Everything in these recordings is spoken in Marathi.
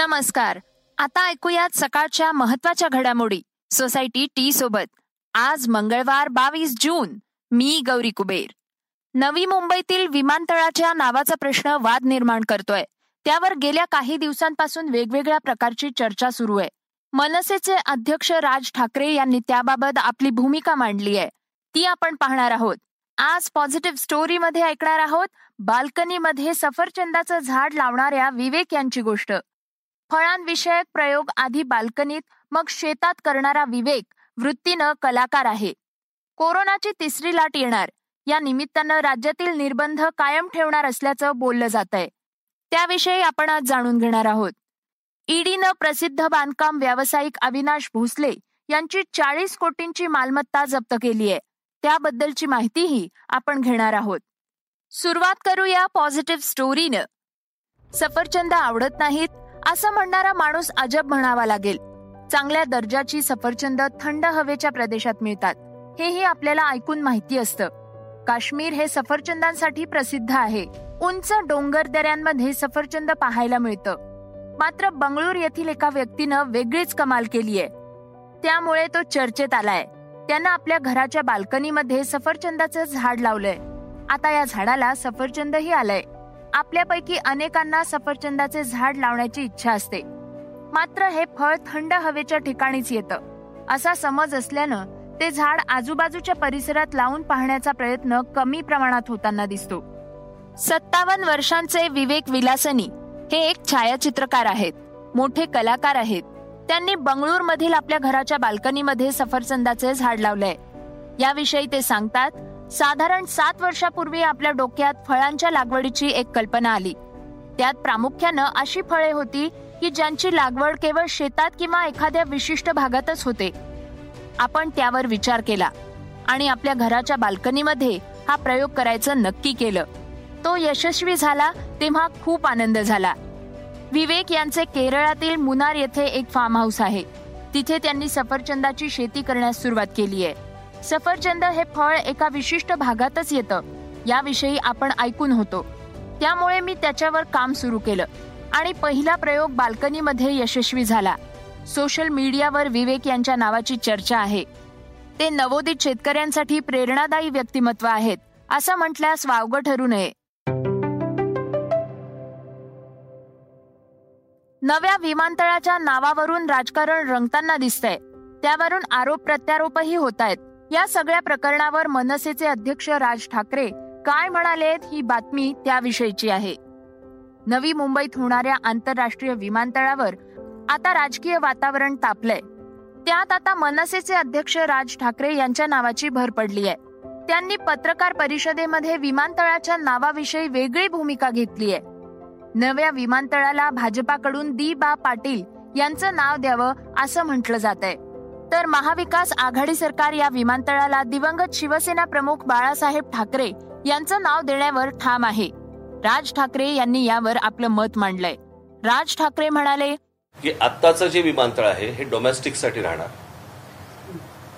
नमस्कार. आता ऐकूयात सकाळच्या महत्त्वाच्या घडामोडी. सोसायटी टी सोबत. आज मंगळवार बावीस जून. मी गौरी कुबेर. नवी मुंबईतील विमानतळाच्या नावाचा प्रश्न वाद निर्माण करतोय. त्यावर गेल्या काही दिवसांपासून वेगवेगळ्या प्रकारची चर्चा सुरू आहे. मनसेचे अध्यक्ष राज ठाकरे यांनी त्याबाबत आपली भूमिका मांडली आहे. ती आपण पाहणार आहोत. आज पॉझिटिव्ह स्टोरीमध्ये ऐकणार आहोत. बाल्कनीमध्ये सफरचंदाचं झाड लावणाऱ्या विवेक यांची गोष्ट. फळांविषयक प्रयोग आधी बाल्कनीत मग शेतात करणारा विवेक वृत्तीनं कलाकार आहे. कोरोनाची तिसरी लाट येणार. या निमित्तानं राज्यातील निर्बंध कायम ठेवणार असल्याचं बोललं जात आहे त्याविषयी आपण आज जाणून घेणार आहोत. ईडीनं प्रसिद्ध बांधकाम व्यावसायिक अविनाश भोसले यांची चाळीस कोटींची मालमत्ता जप्त केली आहे. त्याबद्दलची माहितीही आपण घेणार आहोत. सुरुवात करूया पॉझिटिव्ह स्टोरीनं. सफरचंद आवडत नाहीत असं म्हणणारा माणूस अजब म्हणावा लागेल. चांगल्या दर्जाची सफरचंद थंड हवेच्या प्रदेशात मिळतात. हेही आपल्याला ऐकून माहिती असतं. काश्मीर हे सफरचंदांसाठी प्रसिद्ध आहे. उंच डोंगर दऱ्यांमध्ये सफरचंद पाहायला मिळतं. मात्र बंगळूर येथील एका व्यक्तीनं वेगळीच कमाल केली आहे. त्यामुळे तो चर्चेत आलाय. त्यानं आपल्या घराच्या बाल्कनीमध्ये सफरचंदाचं झाड लावलंय. आता या झाडाला सफरचंदही आलंय. आपल्यापैकी अनेकांना सफरचंदाचे झाड लावण्याची इच्छा असते. मात्र हे फळ थंड हवेच्या ठिकाणीच येतं. असा समज असल्यानं ते झाड आजूबाजूच्या परिसरात लावून पाहण्याचा प्रयत्न कमी प्रमाणात होताना दिसतो. सत्तावन्न वर्षांचे विवेक विलासनी हे एक छायाचित्रकार आहेत. मोठे कलाकार आहेत. त्यांनी बंगळूर मधील आपल्या घराच्या बाल्कनीमध्ये सफरचंदाचे झाड लावलंय. याविषयी ते सांगतात साधारण सात वर्षापूर्वी आपल्या डोक्यात फळांच्या लागवडीची एक कल्पना आली. त्यात प्रामुख्यानं अशी फळे होती की ज्यांची लागवड केवळ शेतात किंवा एखाद्या विशिष्ट भागातच होते. आपण त्यावर विचार केला आणि आपल्या घराच्या बाल्कनीमध्ये हा प्रयोग करायचं नक्की केलं. तो यशस्वी झाला तेव्हा खूप आनंद झाला. विवेक यांचे केरळातील मुनार येथे एक फार्म हाऊस आहे. तिथे त्यांनी सफरचंदाची शेती करण्यास सुरुवात केली आहे. सफरचंद हे फळ एका विशिष्ट भागातच येतं. याविषयी आपण ऐकून होतो. त्यामुळे मी त्याच्यावर काम सुरू केलं. आणि पहिला प्रयोग बाल्कनीमध्ये यशस्वी झाला. सोशल मीडियावर विवेक यांच्या नावाची चर्चा आहे. ते नवोदित शेतकऱ्यांसाठी प्रेरणादायी व्यक्तिमत्व आहेत असं म्हटल्यास वावगं ठरू नये. नव्या विमानतळाच्या नावावरून राजकारण रंगताना दिसतंय. त्यावरून आरोप प्रत्यारोपही होत आहेत या सगळ्या प्रकरणावर मनसेचे अध्यक्ष राज ठाकरे काय म्हणालेत ही बातमी त्याविषयीची आहे. नवी मुंबईत होणाऱ्या आंतरराष्ट्रीय विमानतळावर आता राजकीय वातावरण तापलंय. त्यात आता मनसेचे अध्यक्ष राज ठाकरे यांच्या नावाची भर पडली आहे. त्यांनी पत्रकार परिषदेमध्ये विमानतळाच्या नावाविषयी वेगळी भूमिका घेतली आहे. नव्या विमानतळाला भाजपाकडून दी बा पाटील यांचं नाव द्यावं असं म्हटलं जात आहे तर महाविकास आघाडी सरकार या विमानतळाला दिवंगत शिवसेना प्रमुख बाळासाहेब ठाकरे यांचं नाव देण्यावर ठाम आहे. राज ठाकरे यांनी यावर आपलं मत मांडलंय. राज ठाकरे म्हणाले की आत्ताचं जे विमानतळ आहे हे डोमेस्टिकसाठी राहणार.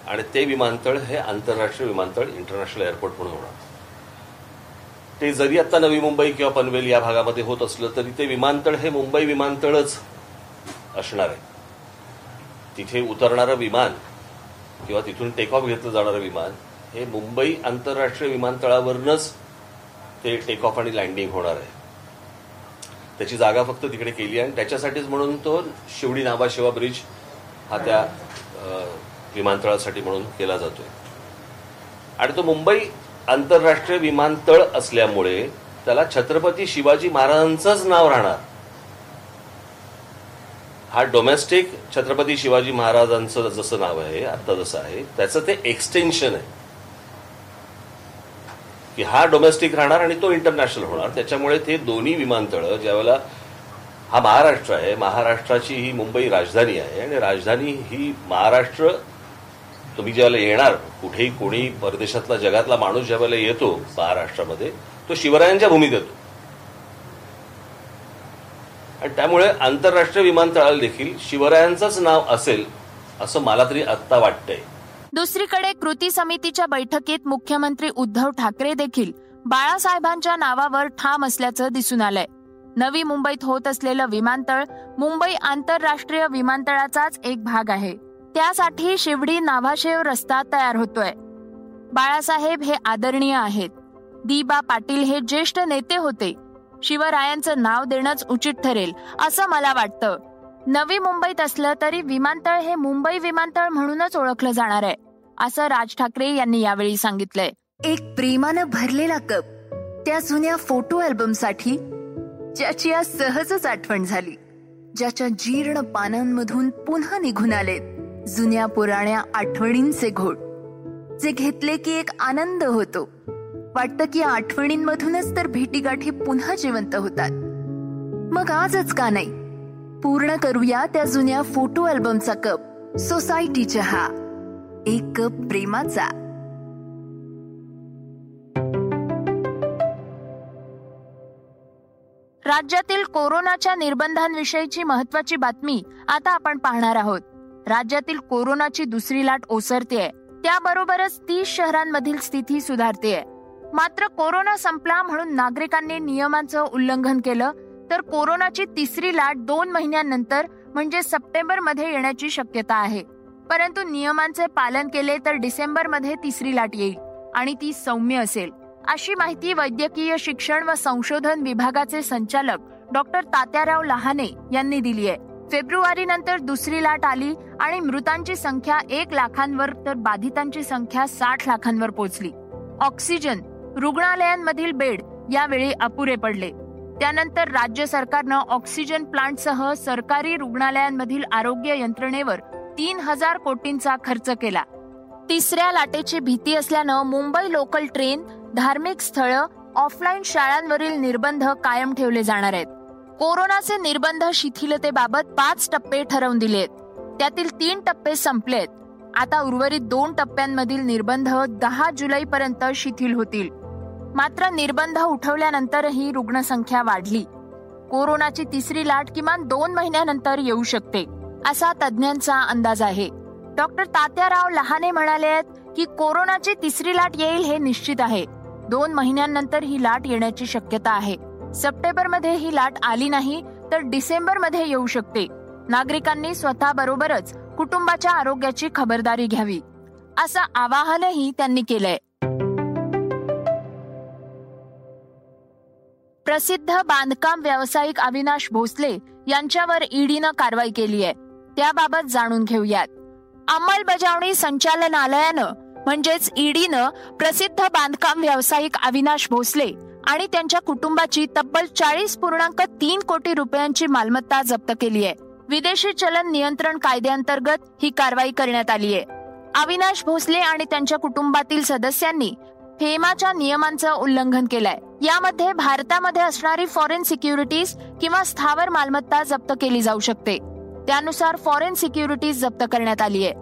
आणि ते विमानतळ हे आंतरराष्ट्रीय विमानतळ इंटरनॅशनल एअरपोर्ट म्हणून होणार. ते जरी आता नवी मुंबई किंवा पनवेल या भागामध्ये होत असलं तरी ते विमानतळ हे मुंबई विमानतळच असणार आहे. तिथे उतरणारं विमान किंवा तिथून टेक ऑफ घेतलं जाणारं विमान हे मुंबई आंतरराष्ट्रीय विमानतळावरूनच ते टेक ऑफ आणि लँडिंग होणार आहे. त्याची जागा फक्त तिकडे केली आहे आणि त्याच्यासाठीच म्हणून तो शिवडी नावाशिवा ब्रिज हा त्या विमानतळासाठी म्हणून केला जातोय. आणि तो मुंबई आंतरराष्ट्रीय विमानतळ असल्यामुळे त्याला छत्रपती शिवाजी महाराजांचंच नाव राहणार. हा डोमेस्टिक छत्रपती शिवाजी महाराजांचं जसं नाव आहे आता जसं आहे त्याचं ते एक्सटेन्शन आहे. की हा डोमेस्टिक राहणार आणि तो इंटरनॅशनल होणार. त्याच्यामुळे ते दोन्ही विमानतळं ज्यावेळेला हा महाराष्ट्र आहे महाराष्ट्राची ही मुंबई राजधानी आहे आणि राजधानी ही महाराष्ट्र तुम्ही ज्यावेळेला येणार कुठेही कोणी परदेशातला जगातला माणूस ज्यावेळेला येतो महाराष्ट्रामध्ये तो शिवरायांच्या भूमीत येतो. आणि त्यामुळे आंतरराष्ट्रीय विमानतळाला देखील शिवरायांचंच नाव असेल असं मला तरी आत्ता वाटतंय. दुसरीकडे कृती समितीच्या बैठकीत मुख्यमंत्री उद्धव ठाकरे देखील बाळासाहेबांच्या नावावर ठाम असल्याचं दिसून आलंय. नवी मुंबईत होत असलेलं विमानतळ मुंबई आंतरराष्ट्रीय विमानतळाचाच एक भाग आहे. त्यासाठी शिवडी नाभाशेव रस्ता तयार होतोय. बाळासाहेब हे आदरणीय आहेत. दीबा पाटील हे ज्येष्ठ नेते होते. शिवरायांचं नाव देणंच उचित ठरेल असं मला वाटतं. नवी मुंबईत असलं तरी विमानतळ हे मुंबई विमानतळ म्हणूनच ओळखलं जाणार आहे असं राज ठाकरे यांनी यावेळी सांगितलंय. एक प्रेमानं भरलेला कप त्या जुन्या फोटो अल्बमसाठी ज्याची आज सहजच आठवण झाली ज्याच्या जीर्ण पानांमधून पुन्हा निघून आलेत जुन्या पुराण्या आठवणींचे घोट जे घेतले की एक आनंद होतो. वाटतं की आठवणींमधूनच तर भेटीगाठी पुन्हा जिवंत होतात. मग आजच का नाही? पूर्ण करूया त्या जुन्या फोटो अल्बमचा कप सोसायटी चहा एक कप प्रेमाचा. राज्यातील कोरोनाच्या निर्बंधांविषयीची महत्वाची बातमी आता आपण पाहणार आहोत. राज्यातील कोरोनाची दुसरी लाट ओसरतेय. त्याबरोबरच तीस शहरांमधील स्थिती सुधारतेय. मात्र कोरोना संपला म्हणून नागरिकांनी नियमांचं उल्लंघन केलं तर कोरोनाची तिसरी लाट दोन महिन्यांनंतर म्हणजे सप्टेंबरमध्ये येण्याची शक्यता आहे. परंतु नियमांचे पालन केले तर डिसेंबरमध्ये तिसरी लाट येईल आणि ती सौम्य असेल. अशी माहिती वैद्यकीय शिक्षण व संशोधन विभागाचे संचालक डॉक्टर तात्याराव लहाने यांनी दिली आहे. फेब्रुवारी नंतर दुसरी लाट आली आणि मृतांची संख्या एक लाखांवर तर बाधितांची संख्या साठ लाखांवर पोहोचली ऑक्सिजन रुग्णालयांमधील बेड यावेळी अपुरे पडले. त्यानंतर राज्य सरकारनं ऑक्सिजन प्लांटसह सरकारी रुग्णालयांमधील आरोग्य यंत्रणेवर तीन हजार कोटींचा खर्च केला. तिसऱ्या लाटेची भीती असल्यानं मुंबई लोकल ट्रेन धार्मिक स्थळं ऑफलाईन शाळांवरील निर्बंध कायम ठेवले जाणार आहेत. कोरोनाचे निर्बंध शिथिलतेबाबत पाच टप्पे ठरवून दिलेत. त्यातील तीन टप्पे संपलेत. आता उर्वरित दोन टप्प्यांमधील निर्बंध दहा जुलैपर्यंत शिथिल होतील. मात्र निर्बंध उठवल्यानंतरही रुग्णसंख्या वाढली. कोरोनाची तिसरी लाट किमान दोन महिन्यानंतर येऊ शकते असा तज्ज्ञांचा अंदाज आहे. डॉक्टर तात्याराव लहाने म्हणाले आहेत की कोरोनाची तिसरी लाट येईल हे निश्चित आहे. दोन महिन्यांनंतर ही लाट येण्याची शक्यता आहे. सप्टेंबरमध्ये ही लाट आली नाही तर डिसेंबरमध्ये येऊ शकते. नागरिकांनी स्वतः बरोबरच कुटुंबाच्या आरोग्याची खबरदारी घ्यावी असं आवाहनही त्यांनी केलंय. प्रसिद्ध बांधकाम व्यावसायिक अविनाश भोसले यांच्यावर ईडीनं कारवाई केली आहे. त्याबाबत जाणून घेऊयात. अंमलबजावणी संचालनालयानं म्हणजेच ईडीनं प्रसिद्ध बांधकाम व्यावसायिक अविनाश भोसले आणि त्यांच्या कुटुंबाची तब्बल चाळीस पूर्णांक तीन कोटी रुपयांची मालमत्ता जप्त केली आहे. विदेशी चलन नियंत्रण कायद्याअंतर्गत ही कारवाई करण्यात आली आहे. अविनाश भोसले आणि त्यांच्या कुटुंबातील सदस्यांनी फेमाच्या नियमांचं उल्लंघन केलंय. यामध्ये भारतामध्ये असणारी फॉरेन सिक्युरिटीज किंवा स्थावर मालमत्ता जप्त केली जाऊ शकते. त्यानुसार फॉरेन सिक्युरिटीज जप्त करण्यात आली आहे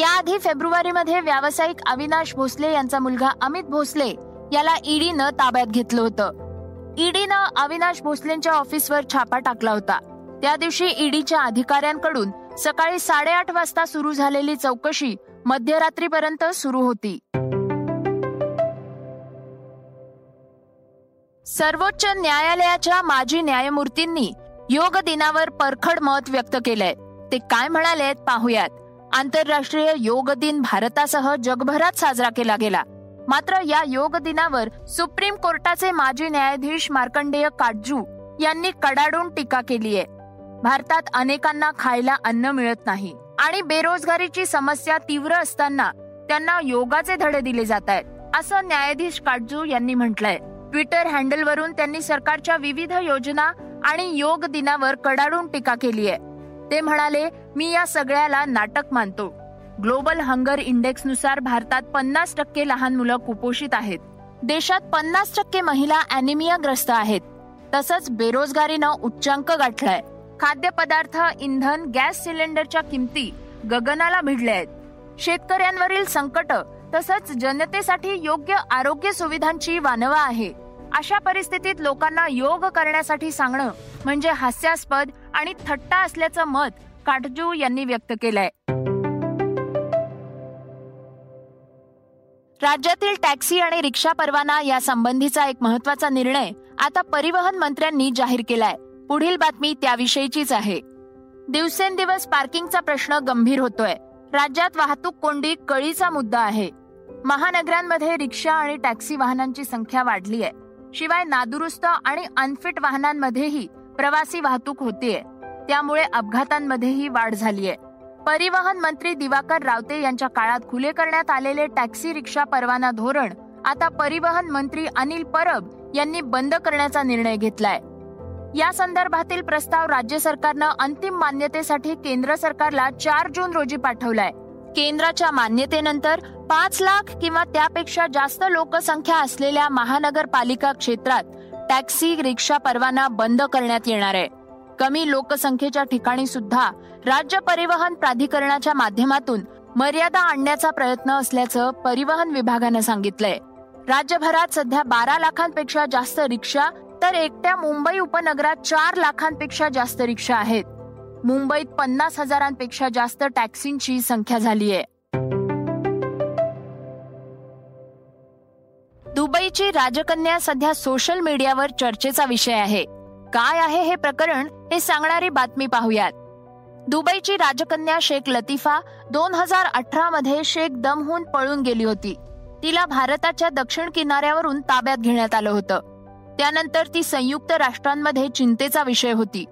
याआधी फेब्रुवारीमध्ये व्यावसायिक अविनाश भोसले यांचा मुलगा अमित भोसले याला ईडीनं ताब्यात घेतलं होतं. ईडीनं अविनाश भोसलेंच्या ऑफिसवर छापा टाकला होता. त्या दिवशी ईडीच्या अधिकाऱ्यांकडून सकाळी साडेआठ वाजता सुरू झालेली चौकशी मध्यरात्रीपर्यंत सुरू होती. सर्वोच्च न्यायालयाच्या माजी न्यायमूर्तींनी योग दिनावर परखड मत व्यक्त केलंय. ते काय म्हणाले पाहुयात. आंतरराष्ट्रीय योग दिन भारतासह जगभरात साजरा केला गेला. मात्र या योग दिनावर सुप्रीम कोर्टाचे माजी न्यायाधीश मार्कंडेय काटजू यांनी कडाडून टीका केली आहे भारतात अनेकांना खायला अन्न मिळत नाही आणि बेरोजगारीची समस्या तीव्र असताना त्यांना योगाचे धडे दिले जात आहेत असं न्यायाधीश काटजू यांनी म्हटलंय. ट्विटर हँडलवरून त्यांनी सरकारच्या विविध योजना आणि योग दिनावर कडाडून टीका केली आहे. ते म्हणाले मी या सगळ्याला नाटक मानतो. ग्लोबल हंगर इंडेक्सनुसार भारतात पन्नास टक्के लहान मुलं कुपोषित आहेत. देशात पन्नास टक्के महिला अॅनिमियाग्रस्त आहेत. तसंच बेरोजगारीनं उच्चांक गाठलाय. खाद्यपदार्थ इंधन गॅस सिलेंडरच्या किमती गगनाला भिडल्या आहेत. शेतकऱ्यांवरील संकट तसंच जनतेसाठी योग्य आरोग्य सुविधांची वानवा आहे. अशा परिस्थितीत लोकांना योग करण्यासाठी सांगणं म्हणजे हास्यास्पद आणि थट्टा असल्याचं मत काटजू यांनी व्यक्त केलंय. राज्यातील टॅक्सी आणि रिक्षा परवाना या संबंधीचा एक महत्त्वाचा निर्णय आता परिवहन मंत्र्यांनी जाहीर केलाय. पुढील बातमी त्याविषयीचीच आहे. दिवसेंदिवस पार्किंगचा प्रश्न गंभीर होतोय. राज्यात वाहतूक कोंडी कळीचा मुद्दा आहे. महानगरांमध्ये रिक्षा आणि टॅक्सी वाहनांची संख्या वाढली आहे. शिवाय नादुरुस्त आणि अनफिट वाहनांमध्येही प्रवासी वाहतूक होतीये. त्यामुळे अपघातांमध्येही वाढ झालीय. परिवहन मंत्री दिवाकर रावते यांच्या काळात खुले करण्यात आलेले टॅक्सी रिक्षा परवाना धोरण आता परिवहन मंत्री अनिल परब यांनी बंद करण्याचा निर्णय घेतलाय. या संदर्भातील प्रस्ताव राज्य सरकारनं अंतिम मान्यतेसाठी केंद्र सरकारला चार जून रोजी पाठवलाय. केंद्राच्या मान्यतेनंतर पाच लाख किंवा त्यापेक्षा जास्त लोकसंख्या असलेल्या महानगरपालिका क्षेत्रात टॅक्सी रिक्षा परवाना बंद करण्यात येणार आहे. कमी लोकसंख्येच्या ठिकाणी सुद्धा राज्य परिवहन प्राधिकरणाच्या माध्यमातून मर्यादा आणण्याचा प्रयत्न असल्याचं परिवहन विभागानं सांगितलंय. राज्यभरात सध्या बारा लाखांपेक्षा जास्त रिक्षा तर एकट्या मुंबई उपनगरात चार लाखांपेक्षा जास्त रिक्षा आहेत. मुंबईत पन्नास हजारांपेक्षा जास्त टॅक्सींची संख्या झाली आहे. दुबईची राजकन्या सध्या सोशल मीडियावर चर्चेचा विषय आहे. काय आहे हे प्रकरण हे सांगणारी बातमी पाहूयात. दुबईची राजकन्या शेख लतिफा दोन हजार अठरा मध्ये शेख दमहून पळून गेली होती. तिला भारताच्या दक्षिण किनाऱ्यावरून ताब्यात घेण्यात आलं होतं. त्यानंतर ती संयुक्त राष्ट्रांमध्ये चिंतेचा विषय होती.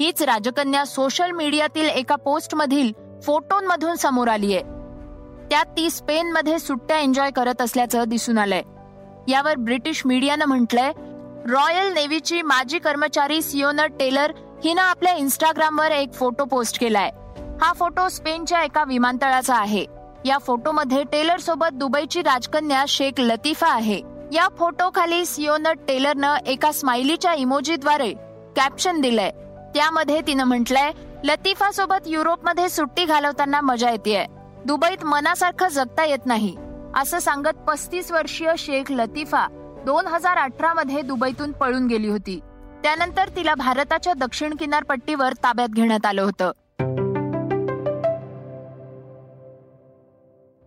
हीच राजकन्या सोशल मीडियातील एका पोस्टमधील फोटोंमधून समोर आली आहे. त्यात ती स्पेनमध्ये सुट्ट्या एन्जॉय करत असल्याचं दिसून आलंय. यावर ब्रिटिश मीडियानं म्हटलंय रॉयल नेव्हीची माजी कर्मचारी सियोनर टेलर हिनं आपल्या इन्स्टाग्रामवर एक फोटो पोस्ट केलाय. हा फोटो स्पेनच्या एका विमानतळाचा आहे. या फोटोमध्ये टेलर सोबत दुबईची राजकन्या शेख लतीफा आहे. या फोटो खाली सिओनर टेलरनं एका स्माइलीच्या इमोजीद्वारे कॅप्शन दिलंय. त्यामध्ये तिनं म्हटलंय लतिफा सोबत युरोपमध्ये सुट्टी घालवताना मजा येते दुबईत मनासारखं जगता येत नाही. असं सांगत पस्तीस वर्षीय शेख लतिफा दोन हजार अठरा मध्ये दुबईतून पळून गेली होती. त्यानंतर तिला भारताच्या दक्षिण किनारपट्टीवर ताब्यात घेण्यात आलं होतं.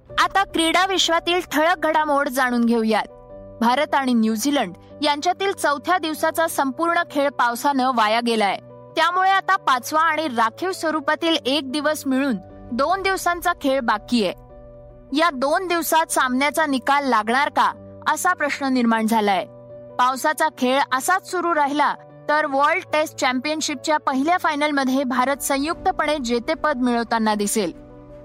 आता क्रीडा विश्वातील ठळक घडामोड जाणून घेऊयात. भारत आणि न्यूझीलंड यांच्यातील चौथ्या दिवसाचा संपूर्ण खेळ पावसानं वाया गेलाय. त्यामुळे आता पाचवा आणि राखीव स्वरूपातील एक दिवस मिळून दोन दिवसांचा खेळ बाकी आहे. या दोन दिवसात सामन्याचा निकाल लागणार का असा प्रश्न निर्माण झालाय. पावसाचा खेळ असाच सुरू राहिला तर वर्ल्ड टेस्ट चॅम्पियनशिपच्या पहिल्या फायनलमध्ये भारत संयुक्तपणे जेतेपद मिळवताना दिसेल.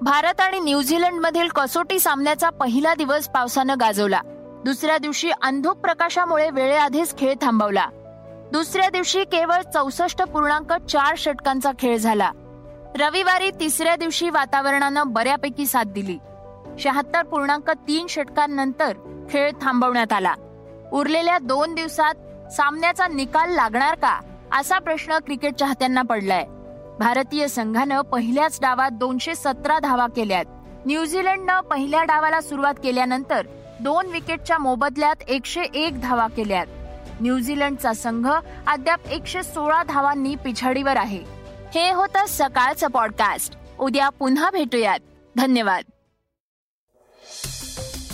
भारत आणि न्यूझीलंड मधील कसोटी सामन्याचा पहिला दिवस पावसानं गाजवला. दुसऱ्या दिवशी अंधुक प्रकाशामुळे वेळेआधीच खेळ थांबवला. दुसऱ्या दिवशी केवळ चौसष्ट पूर्णांक चार षटकांचा खेळ झाला. रविवारी तिसऱ्या दिवशी वातावरणानं बऱ्यापैकी साथ दिली. शहात्तर पूर्णांक तीन षटकांनंतर खेळ थांबवण्यात आला. उरलेल्या दोन दिवसात सामन्याचा निकाल लागणार का असा प्रश्न क्रिकेट चाहत्यांना पडलाय. भारतीय संघानं पहिल्याच डावात दोनशे सतरा धावा केल्यात. न्यूझीलंडनं पहिल्या डावाला सुरुवात केल्यानंतर दोन विकेटच्या मोबदल्यात एकशे एक धावा केल्यात न्यूझीलंडचा संघ अद्याप एकशे सोळा धावांनी पिछाडीवर आहे. हे होतं सकाळचं पॉडकास्ट. उद्या पुन्हा भेटूयात. धन्यवाद.